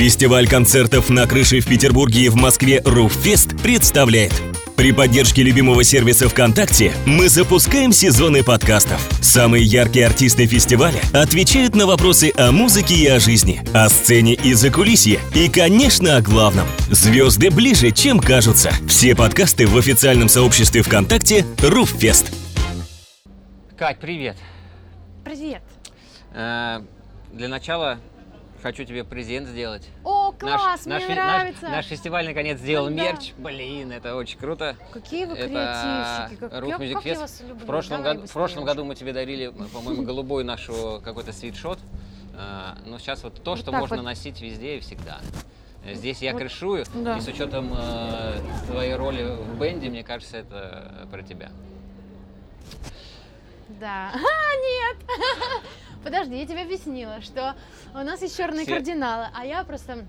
Фестиваль концертов на крыше в Петербурге и в Москве «Руффест» представляет при поддержке любимого сервиса ВКонтакте мы запускаем сезоны подкастов. Самые яркие артисты фестиваля отвечают на вопросы о музыке и о жизни, о сцене и закулисье, и, конечно, о главном. Звезды ближе, чем кажутся. Все подкасты в официальном сообществе ВКонтакте «Руффест». Кать, привет. Привет. Э, Для начала хочу тебе презент сделать. О, класс, мне фе- нравится. наш фестиваль наконец сделал да. мерч. Блин, это очень круто. Какие вы это креативщики. Как, Music как я вас люблю. В прошлом, Давай году, в прошлом году мы тебе дарили, по-моему, голубой нашу какой-то свитшот. Э, Но сейчас вот то, Вот что можно вот. носить везде и всегда. Здесь я Вот, крышую, да. и с учетом э, твоей роли в бенде, мне кажется, это про тебя. Да. А, нет. Подожди, я тебе объяснила, что у нас есть черные Все- кардиналы, а я просто,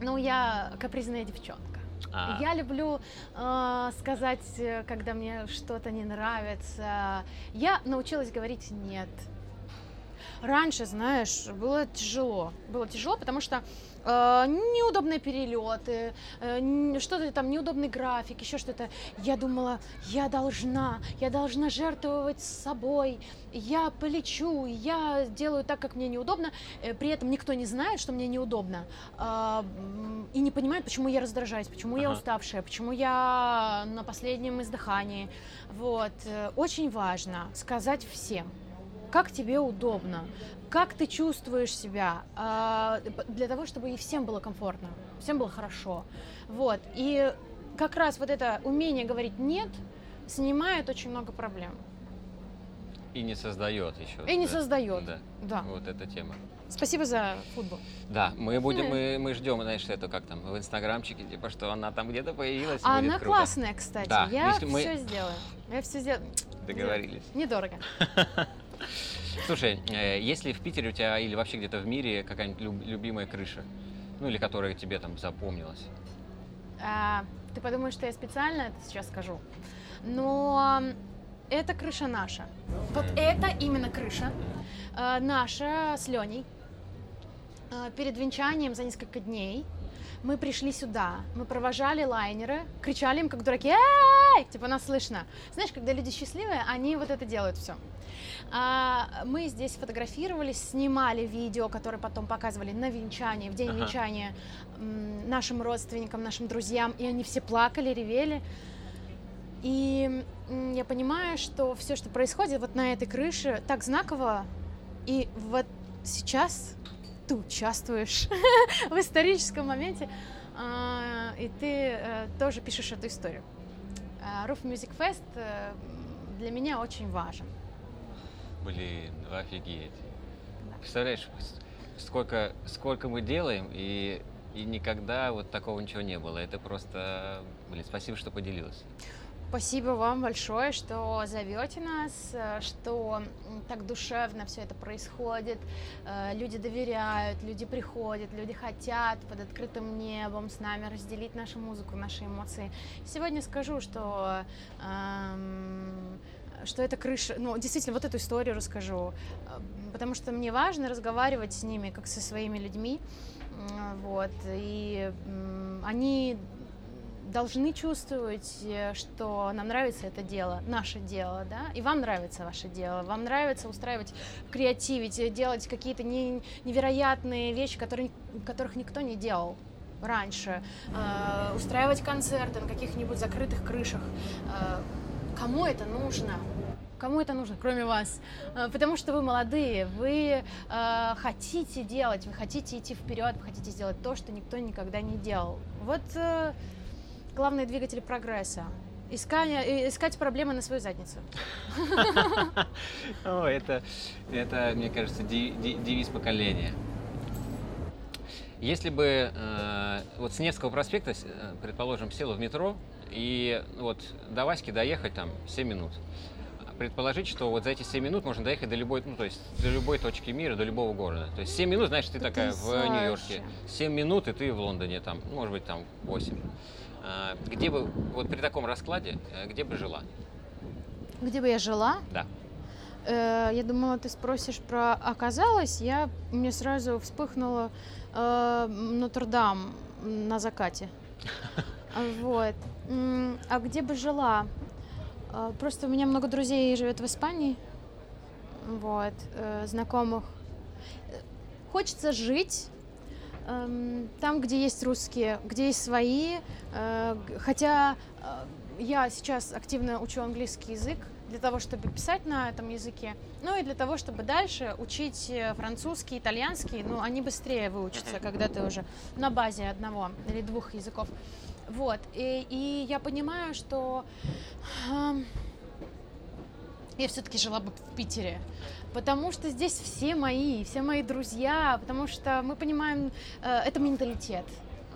ну, я капризная девчонка. А. Я люблю э, сказать, э, когда мне что-то не нравится. Я научилась говорить нет. Раньше, знаешь, было тяжело. Было тяжело, потому что неудобные перелеты, э, что-то там, неудобный график, еще что-то. Я думала, я должна, я должна жертвовать собой, я полечу, я делаю так, как мне неудобно. Э, При этом никто не знает, что мне неудобно. А, И не понимает, почему я раздражаюсь, почему я Ага. уставшая, почему я на последнем издыхании. Вот. Э, Очень важно сказать всем, как тебе удобно, как ты чувствуешь себя, а, для того, чтобы и всем было комфортно, всем было хорошо. Вот. И как раз вот это умение говорить «нет» снимает очень много проблем. И не создает еще. И не да? создает. Да. Да. Вот эта тема. Спасибо за футбол. Да, мы будем, мы, мы ждем, знаешь, это как там, в инстаграмчике, типа, что она там где-то появилась. А она круто. классная, кстати. Да, Я если мы- все сделаю. Я все сделаю. Договорились. Недорого. Слушай, э, есть ли в Питере у тебя или вообще где-то в мире какая-нибудь люб- любимая крыша? Ну, или которая тебе там запомнилась? А, ты подумаешь, что я специально это сейчас скажу. Но это крыша наша. Вот это именно крыша э, наша с Леней. Э, Перед венчанием за несколько дней мы пришли сюда, мы провожали лайнеры, кричали им как дураки, «Эй!» типа нас слышно. Знаешь, когда люди счастливые, они вот это делают все. мы здесь фотографировались, снимали видео, которые потом показывали на венчании, в день Ага. венчания нашим родственникам, нашим друзьям, и они все плакали, ревели. И я понимаю, что все, что происходит вот на этой крыше, так знаково, и вот сейчас ты участвуешь в историческом моменте, а, и ты э, тоже пишешь эту историю. А, Roof Music Fest э, для меня очень важен. Блин, офигеть. Представляешь, с- сколько, сколько мы делаем, и, и никогда вот такого ничего не было. Это просто, блин, спасибо, что поделилась. Спасибо вам большое, что зовете нас, э, что так душевно все это происходит. Э, Люди доверяют, люди приходят, люди хотят под открытым небом с нами разделить нашу музыку, наши эмоции. Сегодня скажу, что эм, что это крыша, ну, действительно, вот эту историю расскажу, э, потому что мне важно разговаривать с ними, как со своими людьми, вот, и они должны чувствовать, э, что нам нравится это дело, наше дело, да, и вам нравится ваше дело, вам нравится устраивать, креативить, делать какие-то не- невероятные вещи, которые, которых никто не делал раньше, Э, устраивать концерты на каких-нибудь закрытых крышах. Э, кому это нужно? Кому это нужно, кроме вас? Э, Потому что вы молодые, вы э, хотите делать, вы хотите идти вперед, вы хотите сделать то, что никто никогда не делал. Вот э, главный двигатель прогресса. Искание, искать проблемы на свою задницу. О, это, это, мне кажется, девиз поколения. Если бы э, вот с Невского проспекта, э, предположим, села в метро, и вот до Васьки доехать там 7 минут. Предположить, что вот за эти 7 минут можно доехать до любой, ну, то есть до любой точки мира, до любого города. То есть 7 минут, знаешь, ты такая в Нью-Йорке. Потрясающе. 7 минут, и ты в Лондоне, там, может быть, там 8. А, Где бы, вот при таком раскладе, э, где бы жила? Где бы я жила? Да. Э, я думала, ты спросишь про оказалось. Я мне сразу вспыхнуло э, Нотр-Дам на закате. Вот. А где бы жила? Э, просто у меня много друзей живет в Испании. Вот. Знакомых. Хочется жить там, где есть русские, где есть свои. Э, хотя я сейчас активно учу английский язык, для того, чтобы писать на этом языке, ну и для того, чтобы дальше учить э, французский, итальянский, ну они быстрее выучатся, когда ты уже на базе одного или двух языков. Вот, и, и я понимаю, что э, я все-таки жила бы в Питере, потому что здесь все мои, все мои друзья, потому что мы понимаем, э, это менталитет,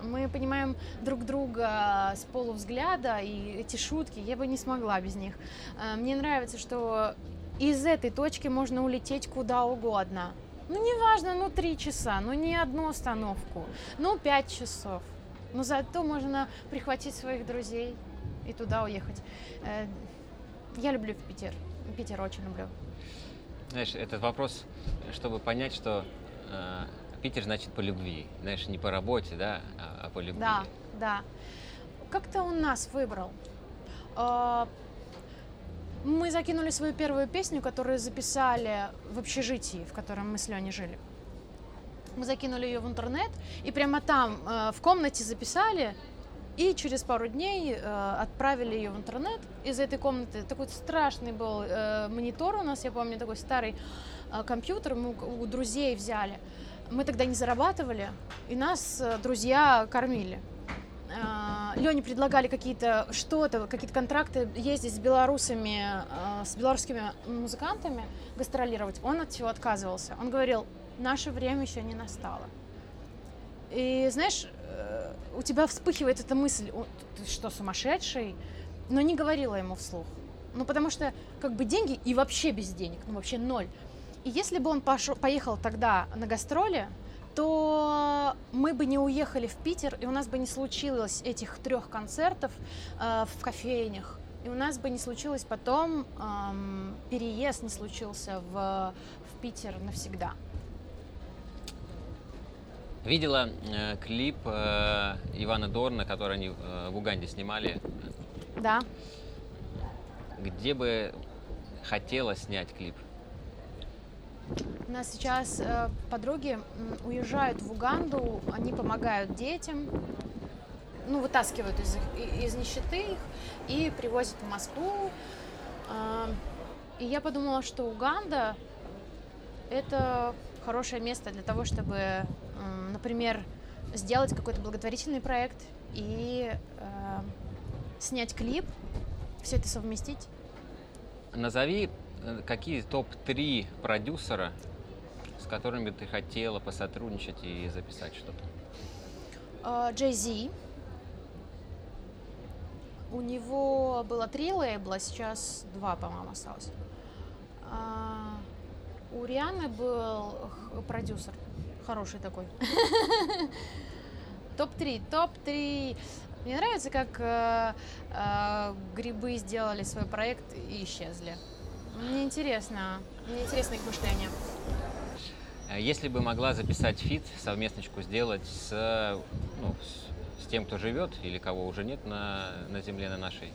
мы понимаем друг друга с полувзгляда, и эти шутки, я бы не смогла без них. Э, мне нравится, что из этой точки можно улететь куда угодно. Ну, неважно, ну, три часа, ну, не одну остановку, ну, пять часов. Но зато можно прихватить своих друзей и туда уехать. Э, я люблю Питер. Питер очень люблю. Знаешь, этот вопрос, чтобы понять, что э, Питер значит по любви. Знаешь, не по работе, да, а, а по любви. Да, да. Как-то он нас выбрал. А, мы закинули свою первую песню, которую записали в общежитии, в котором мы с Леней жили. Мы закинули ее в интернет, и прямо там, э, в комнате записали, и через пару дней э, отправили ее в интернет. Из этой комнаты такой страшный был э, монитор у нас, я помню, такой старый компьютер, мы у друзей взяли. Мы тогда не зарабатывали, и нас э, друзья кормили. А, Лене предлагали какие-то что-то, какие-то контракты ездить с белорусами, э, с белорусскими музыкантами, гастролировать. Он от всего отказывался. Он говорил, наше время еще не настало. И знаешь, э, у тебя вспыхивает эта мысль, ты что, сумасшедший? Но не говорила ему вслух. Ну, потому что как бы деньги и вообще без денег, ну, вообще ноль. И если бы он пошел, поехал тогда на гастроли, то мы бы не уехали в Питер, и у нас бы не случилось этих трех концертов э, в кофейнях. И у нас бы не случилось потом эм, переезд не случился в, в Питер навсегда. Видела э, клип э, Ивана Дорна, который они э, в Уганде снимали. Да. Где бы хотела снять клип? У нас сейчас э, подруги уезжают в Уганду, они помогают детям, ну, вытаскивают из, из нищеты их и привозят в Москву. Э, и я подумала, что Уганда это хорошее место для того, чтобы, например, сделать какой-то благотворительный проект и э, снять клип, все это совместить. Назови Э, какие топ-3 продюсера, с которыми ты хотела посотрудничать и записать что-то? Джей uh, Зи. У него было три лейбла, сейчас два, по-моему, осталось. Uh, у Рианы был продюсер, хороший такой. Топ-3, топ-3. Мне нравится, как э, э, грибы сделали свой проект и исчезли. Мне интересно. Мне интересно их мышление. Э, если бы могла записать фит, совместничку сделать с, ну, с, с тем, кто живет или кого уже нет на, на земле на нашей,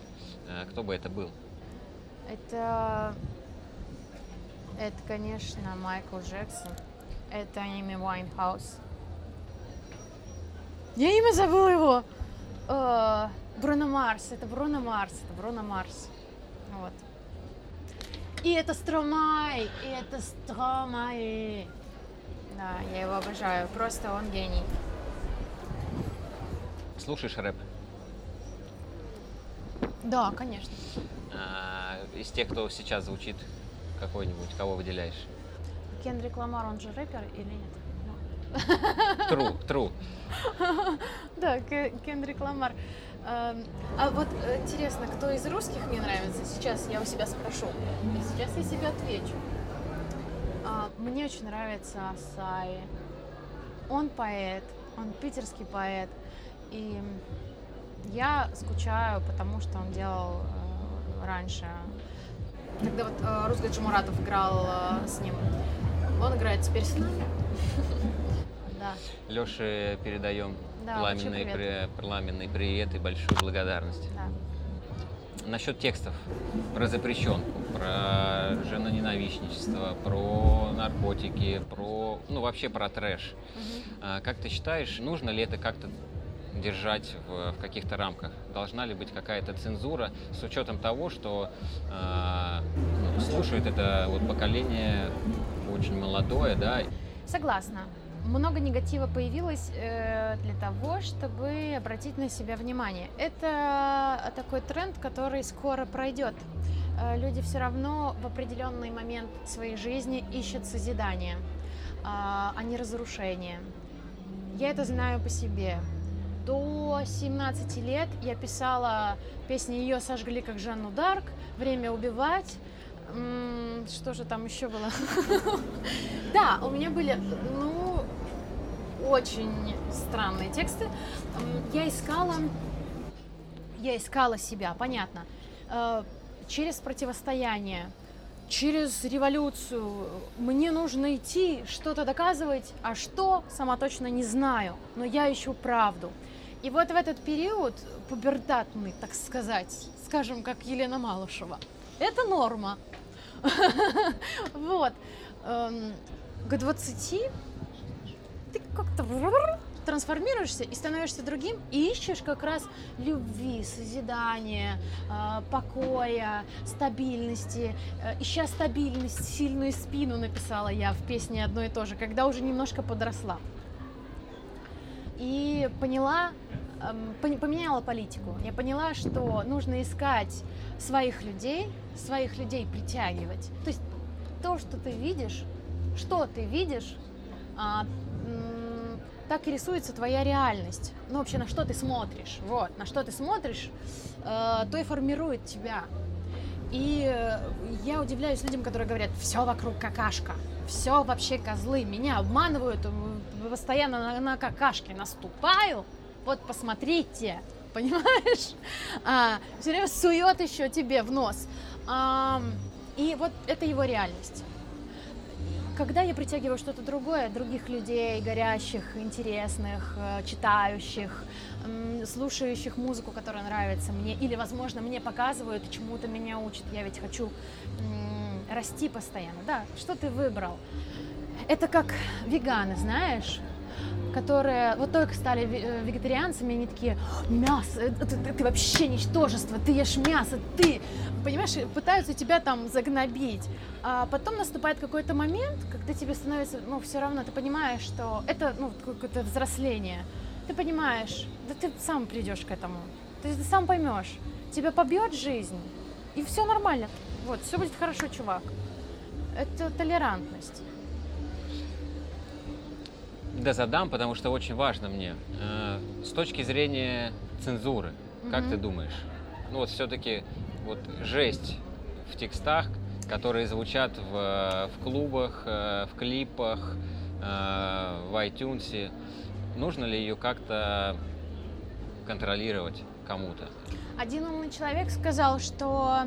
кто бы это был? Это, это, конечно, Майкл Джексон. Это Эми Уайнхаус. Я имя забыла его. Э, Бруно Марс. Это Бруно Марс. Это Бруно Марс. Вот. И это Стромай, и это Стромай. Да, я его обожаю. Просто он гений. Слушаешь рэп? Да, конечно. А, из тех, кто сейчас звучит, какой-нибудь, кого выделяешь? Кендрик Ламар, он же рэпер или нет? True, true. Да, Кендрик Ламар. Эм, а вот э, интересно, кто из русских мне нравится? Сейчас я у себя спрошу. И сейчас я себе отвечу. А, мне очень нравится Асаи. Он поэт, он питерский поэт. И я скучаю, потому что он делал э, раньше когда вот э, Джумуратов играл э, с ним. Он играет теперь с нами. Да. Леше передаем Да, пламенный, большой при- пламенный привет и большую благодарность. Да. Насчет текстов про запрещенку, про женоненавистничество, про наркотики, про, ну вообще про трэш. А Как ты считаешь, нужно ли это как-то держать в, в каких-то рамках? Должна ли быть какая-то цензура с учетом того, что а, ну, слушает это вот поколение очень молодое, да? Согласна. Много негатива появилось э, для того, чтобы обратить на себя внимание. Это такой тренд, который скоро пройдет. Э, люди все равно в определенный момент своей жизни ищут созидание, а а не разрушение. Я это знаю по себе. До 17 лет я писала песни «Ее сожгли, как Жанну Дарк», «Время убивать», что же там еще было? Да, у меня были, ну, очень странные тексты. Я искала, я искала себя, понятно, э, через противостояние, через революцию. Мне нужно идти, что-то доказывать, а что, сама точно не знаю, но я ищу правду. И вот в этот период, пубертатный, так сказать, скажем, как Елена Малышева, это норма. Вот. Эм, К 20 ты как-то трансформируешься и становишься другим, и ищешь как раз любви, созидания, э, покоя, стабильности. Э, Ища стабильность, сильную спину написала я в песне одно и то же, когда уже немножко подросла. И поняла, эм, поменяла политику. Я поняла, что нужно искать своих людей, своих людей притягивать. То есть то, что ты видишь, что ты видишь, а, так и рисуется твоя реальность. Ну, вообще, на что ты смотришь. Вот, на что ты смотришь, э, то и формирует тебя. И я удивляюсь людям, которые говорят, все вокруг какашка, все вообще козлы, меня обманывают, э, постоянно на, на какашки наступаю. Вот посмотрите, понимаешь? А, все время сует еще тебе в нос. Ам, и вот это его реальность. Когда я притягиваю что-то другое, других людей, горящих, интересных, э, читающих, слушающих музыку, которая нравится мне, или, возможно, мне показывают, чему-то меня учат, я ведь хочу расти постоянно. Да, что ты выбрал? Это как веганы, знаешь? которые вот только стали э, вегетарианцами, они такие, мясо, э, ты, ты- ты вообще ничтожество, ты ешь мясо, ты, понимаешь, пытаются тебя там загнобить. А потом наступает какой-то момент, когда тебе становится, ну, все равно, ты понимаешь, что это, ну, какое-то взросление. Ты понимаешь, да ты сам придешь к этому, ты, ты сам поймешь, тебя побьет жизнь, и все нормально, вот, все будет хорошо, чувак. Это толерантность. Да, задам, потому что очень важно мне. Э, С точки зрения цензуры, как Мгм. ты думаешь? Ну вот все-таки вот жесть в текстах, которые звучат в, э, в клубах, э, в клипах, в iTunes, нужно ли ее как-то контролировать кому-то? Один умный человек сказал, что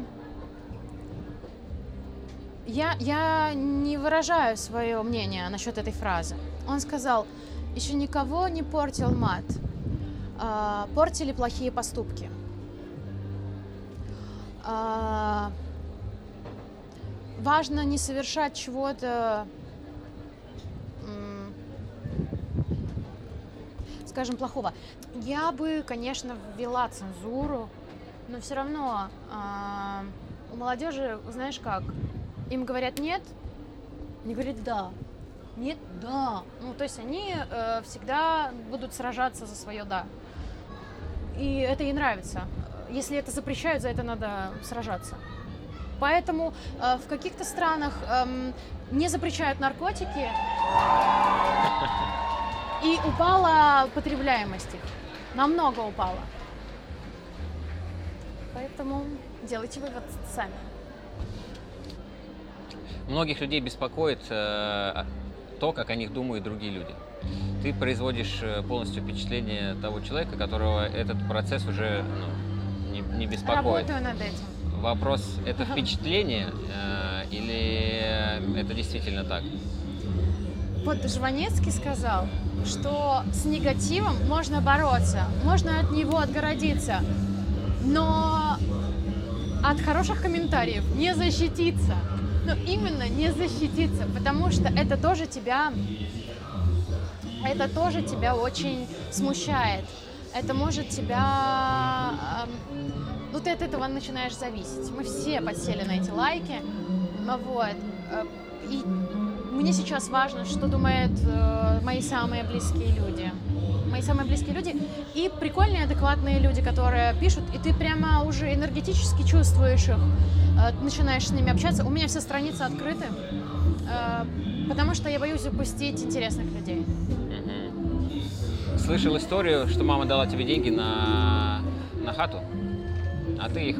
я, я не выражаю свое мнение насчет этой фразы. Он сказал, еще никого не портил мат, а, портили плохие поступки. А, важно не совершать чего-то, скажем, плохого. Я бы, конечно, ввела цензуру, но все равно а, у молодежи, знаешь как, им говорят нет, они говорят да, нет, да. Ну, то есть они э, всегда будут сражаться за свое да. И это ей нравится. Если это запрещают, за это надо сражаться. Поэтому э, в каких-то странах эм, не запрещают наркотики, и упала потребляемость их. Намного упала. Поэтому делайте вывод сами. Многих людей беспокоит э, то, как о них думают другие люди. Ты производишь э, полностью впечатление того человека, которого этот процесс уже ну, не, не беспокоит. Работаю над этим. Вопрос, это впечатление э, или это действительно так? Вот Жванецкий сказал, что с негативом можно бороться, можно от него отгородиться, но от хороших комментариев не защититься. Но именно не защититься, потому что это тоже тебя, это тоже тебя очень смущает. Это может тебя, ну ты от этого начинаешь зависеть. Мы все подсели на эти лайки, вот. Э, и мне сейчас важно, что думают э, мои самые близкие люди. Мои самые близкие люди и прикольные, адекватные люди, которые пишут, и ты прямо уже энергетически чувствуешь их, э, начинаешь с ними общаться. У меня все страницы открыты, э, потому что я боюсь упустить интересных людей. Слышал историю, что мама дала тебе деньги на, на хату, а ты их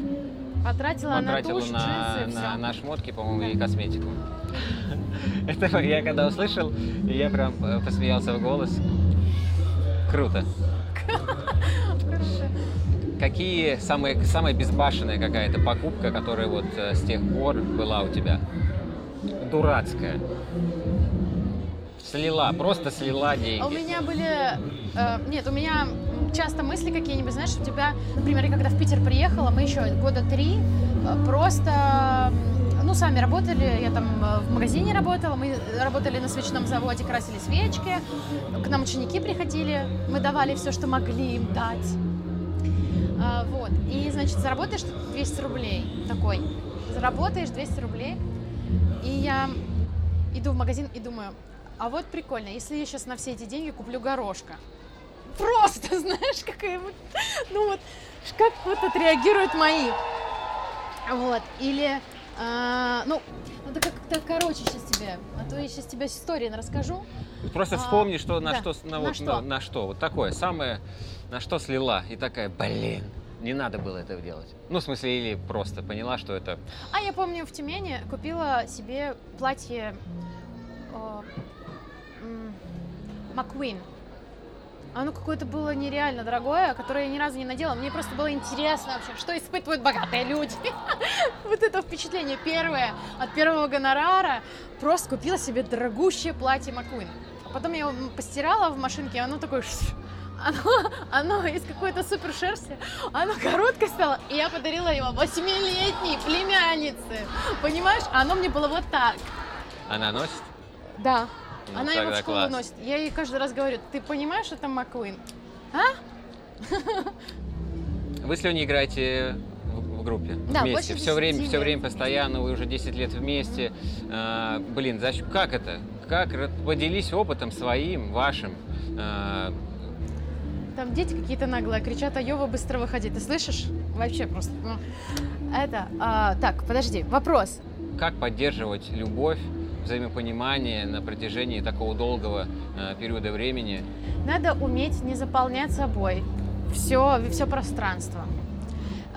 потратила, потратила на, душ, на, джинсы, на, на шмотки, по-моему, и косметику. Это я когда услышал, я прям э, посмеялся в голос. Круто. Какие самые, самая безбашенная какая-то покупка, которая вот э, с тех пор была у тебя? Дурацкая. Слила, просто слила деньги. У меня были... Э, нет, у меня часто мысли какие-нибудь, знаешь, у тебя, например, я когда в Питер приехала, мы еще года три э, просто ну, сами работали, я там э, в магазине работала, мы работали на свечном заводе, красили свечки, к нам ученики приходили, мы давали все, что могли им дать. А, вот, и, значит, заработаешь 200 рублей такой, заработаешь 200 рублей, и я иду в магазин и думаю, а вот прикольно, если я сейчас на все эти деньги куплю горошка, просто, знаешь, какая вот, ну вот, как вот отреагируют мои. Вот, или а, ну, надо как-то короче сейчас тебе, а то я сейчас тебе историю расскажу. Просто а, вспомни, что на, да, что, на, на, вот, что? На, на что. Вот такое, самое, на что слила. И такая, блин, не надо было этого делать. Ну, в смысле, или просто поняла, что это... А я помню, в Тюмени купила себе платье Маквин. Оно какое-то было нереально дорогое, которое я ни разу не надела. Мне просто было интересно вообще, что испытывают богатые люди. Вот это впечатление первое от первого гонорара. Просто купила себе дорогущее платье Маккуин. А потом я его постирала в машинке, и оно такое оно, оно из какой-то супер шерсти, оно короткое стало, и я подарила его восьмилетней племяннице. Понимаешь? А оно мне было вот так. Она носит? Да. Ну, Она его в школу класс. носит. Я ей каждый раз говорю, ты понимаешь, это Маккуин? А? Вы с Леней играете группе да, вместе. Все время, лет. все время постоянно, вы уже 10 лет вместе. А, блин, за, как это? Как? Поделись опытом своим, вашим. А... Там дети какие-то наглые кричат, а Йова быстро выходи. Ты слышишь? Вообще просто. Ну, это. А, так, подожди, вопрос. Как поддерживать любовь взаимопонимание на протяжении такого долгого э, периода времени. Надо уметь не заполнять собой все, все пространство.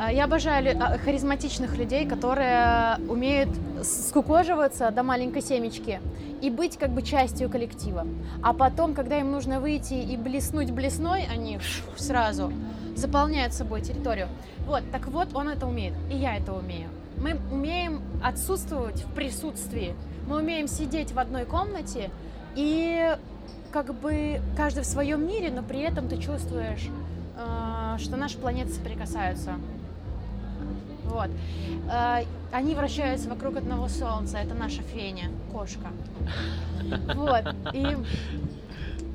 Э, я обожаю а, харизматичных людей, которые умеют скукоживаться до маленькой семечки и быть как бы частью коллектива. А потом, когда им нужно выйти и блеснуть блесной, они сразу заполняют собой территорию. Вот, так вот, он это умеет, и я это умею. Мы умеем отсутствовать в присутствии, мы умеем сидеть в одной комнате и как бы каждый в своем мире, но при этом ты чувствуешь, э, что наши планеты соприкасаются. Вот. Э, они вращаются вокруг одного Солнца. Это наша Феня, кошка. Вот. И,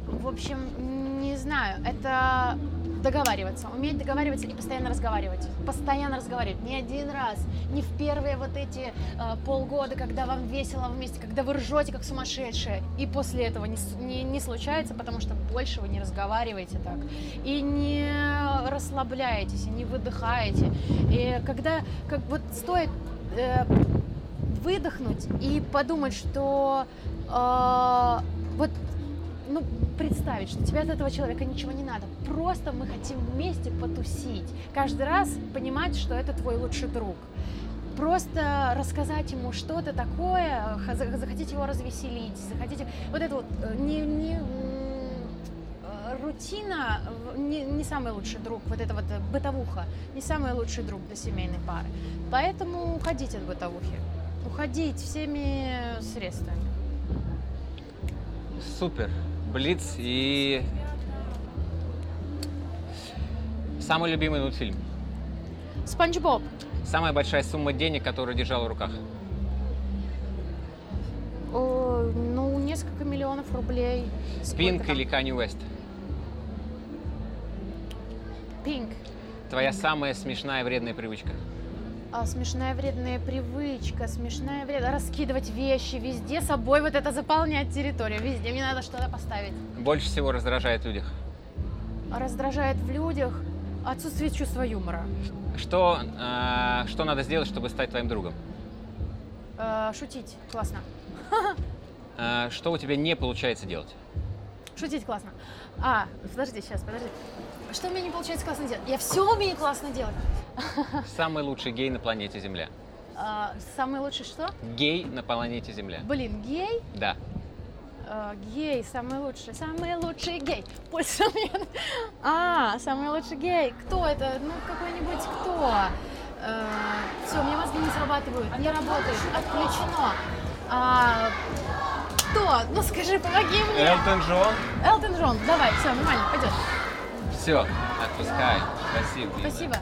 в общем, не знаю, это договариваться, уметь договариваться и постоянно разговаривать. Постоянно разговаривать. Не один раз, не в первые вот эти э, полгода, когда вам весело вместе, когда вы ржете как сумасшедшие. И после этого не, не, не случается, потому что больше вы не разговариваете так. И не расслабляетесь, и не выдыхаете. И когда как вот стоит э, выдохнуть и подумать, что э, вот ну, представить, что тебе от этого человека ничего не надо. Просто мы хотим вместе потусить. Каждый раз понимать, что это твой лучший друг. Просто рассказать ему что-то такое, захотите его развеселить, захотите... Вот это вот э, не, не рутина в- не, не самый лучший друг, вот это вот э, бытовуха, не самый лучший друг для семейной пары. Поэтому уходите от бытовухи. Уходить всеми средствами. Супер. Блиц и... Самый любимый мультфильм. Спанч Боб. Самая большая сумма денег, которую держал в руках. О, ну, несколько миллионов рублей. Пинк или? Канни Уэст? Пинк. Твоя самая смешная вредная привычка. А, смешная вредная привычка, смешная вредная... Раскидывать вещи везде, собой вот это заполнять территорию, везде. Мне надо что-то поставить. Больше всего раздражает в людях. Раздражает в людях отсутствие чувства юмора. Что, э, что надо сделать, чтобы стать твоим другом? Э, шутить классно. Э, что у тебя не получается делать? Шутить классно. А, подожди, сейчас, подожди. Что у меня не получается классно делать? Я все умею классно делать. Самый лучший гей на планете Земля. А, самый лучший что? Гей на планете Земля. Блин, гей? Да. Э, гей, самый лучший, самый лучший гей. Пульс нет. А, самый лучший гей. Кто это? Ну, какой-нибудь кто? все, у меня мозги не срабатывают, не работают, отключено. А, кто? Ну скажи, помоги мне. Элтон Джон. Элтон Джон, давай, все, нормально, пойдет. Все, отпускай. Спасибо. Спасибо.